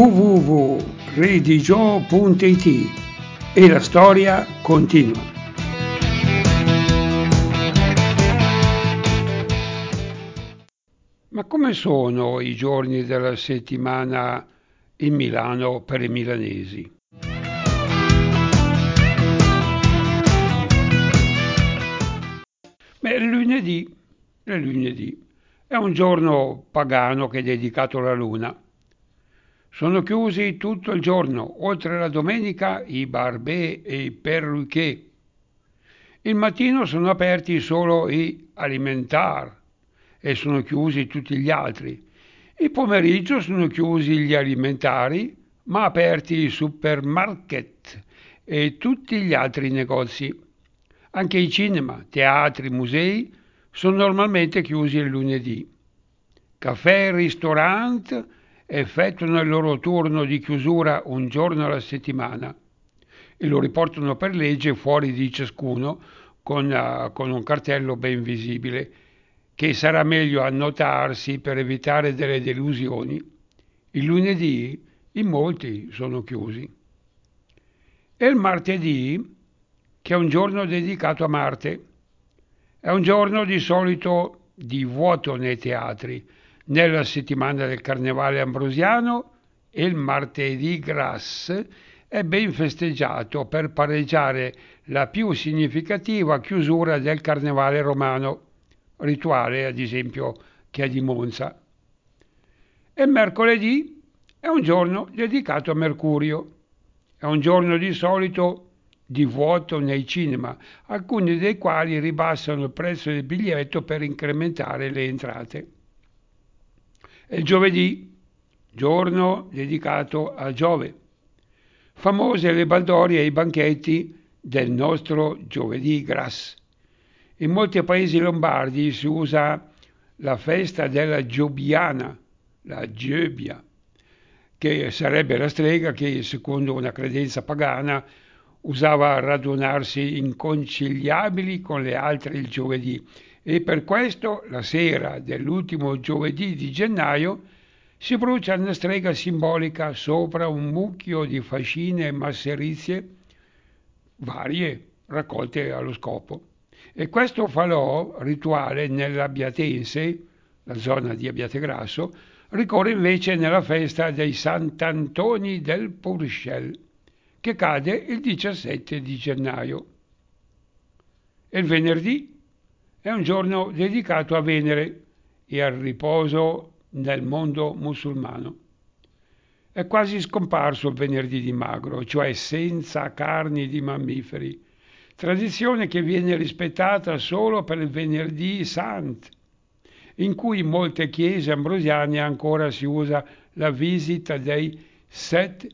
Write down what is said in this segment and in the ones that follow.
www.redigio.it e la storia continua. Ma come sono i giorni della settimana in Milano per i milanesi? Beh, lunedì, lunedì è un giorno pagano che è dedicato alla luna. Sono chiusi tutto il giorno, oltre la domenica i barbè e i perruquet. Il mattino sono aperti solo i alimentar e sono chiusi tutti gli altri. Il pomeriggio sono chiusi gli alimentari, ma aperti i supermarket e tutti gli altri negozi. Anche i cinema, teatri, musei sono normalmente chiusi il lunedì. Caffè e ristorant effettuano il loro turno di chiusura un giorno alla settimana e lo riportano per legge fuori di ciascuno con, uh, con un cartello ben visibile che sarà meglio annotarsi per evitare delle delusioni. Il lunedì in molti sono chiusi. E il martedì che è un giorno dedicato a Marte. È un giorno di solito di vuoto nei teatri, nella settimana del Carnevale Ambrosiano il martedì Gras è ben festeggiato per pareggiare la più significativa chiusura del Carnevale romano, rituale ad esempio che è di Monza. E mercoledì è un giorno dedicato a Mercurio. È un giorno di solito di vuoto nei cinema, alcuni dei quali ribassano il prezzo del biglietto per incrementare le entrate. E giovedì, giorno dedicato a Giove. Famose le baldorie e i banchetti del nostro giovedì Gras. In molti paesi lombardi si usa la festa della Giobiana, la Giobia, che sarebbe la strega che, secondo una credenza pagana, usava radunarsi inconciliabili con le altre il giovedì e per questo la sera dell'ultimo giovedì di gennaio si brucia una strega simbolica sopra un mucchio di fascine e masserizie varie raccolte allo scopo. E questo falò rituale nell'Abbiatense, la zona di Abbiategrasso, ricorre invece nella festa dei Sant'Antoni del Purcell che cade il 17 di gennaio. E il venerdì è un giorno dedicato a Venere e al riposo nel mondo musulmano. È quasi scomparso il venerdì di magro, cioè senza carni di mammiferi, tradizione che viene rispettata solo per il venerdì sant, in cui in molte chiese ambrosiane ancora si usa la visita dei set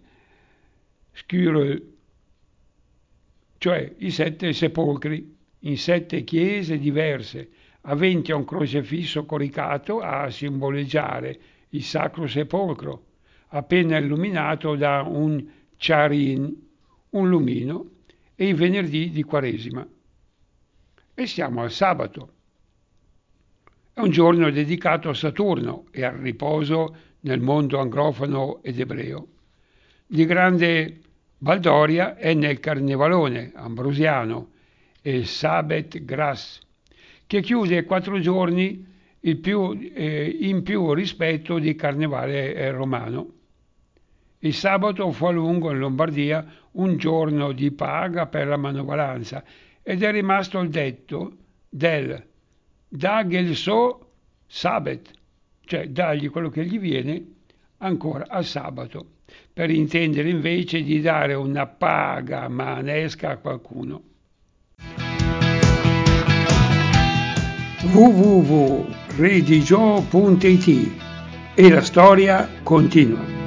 Skyrö, cioè i sette sepolcri in sette chiese diverse, aventi un crocefisso coricato a simboleggiare il Sacro Sepolcro, appena illuminato da un charin, un lumino, e i venerdì di Quaresima. E siamo al sabato. È un giorno dedicato a Saturno e al riposo nel mondo anglofano ed ebreo. Di grande Baldoria è nel Carnevalone ambrosiano e Sabet Gras, che chiude quattro giorni più, eh, in più rispetto di Carnevale eh, romano. Il sabato fu a lungo in Lombardia un giorno di paga per la manovalanza ed è rimasto il detto del dagli il so sabet, cioè dagli quello che gli viene ancora al sabato per intendere invece di dare una paga manesca a qualcuno. www.redigio.it e la storia continua.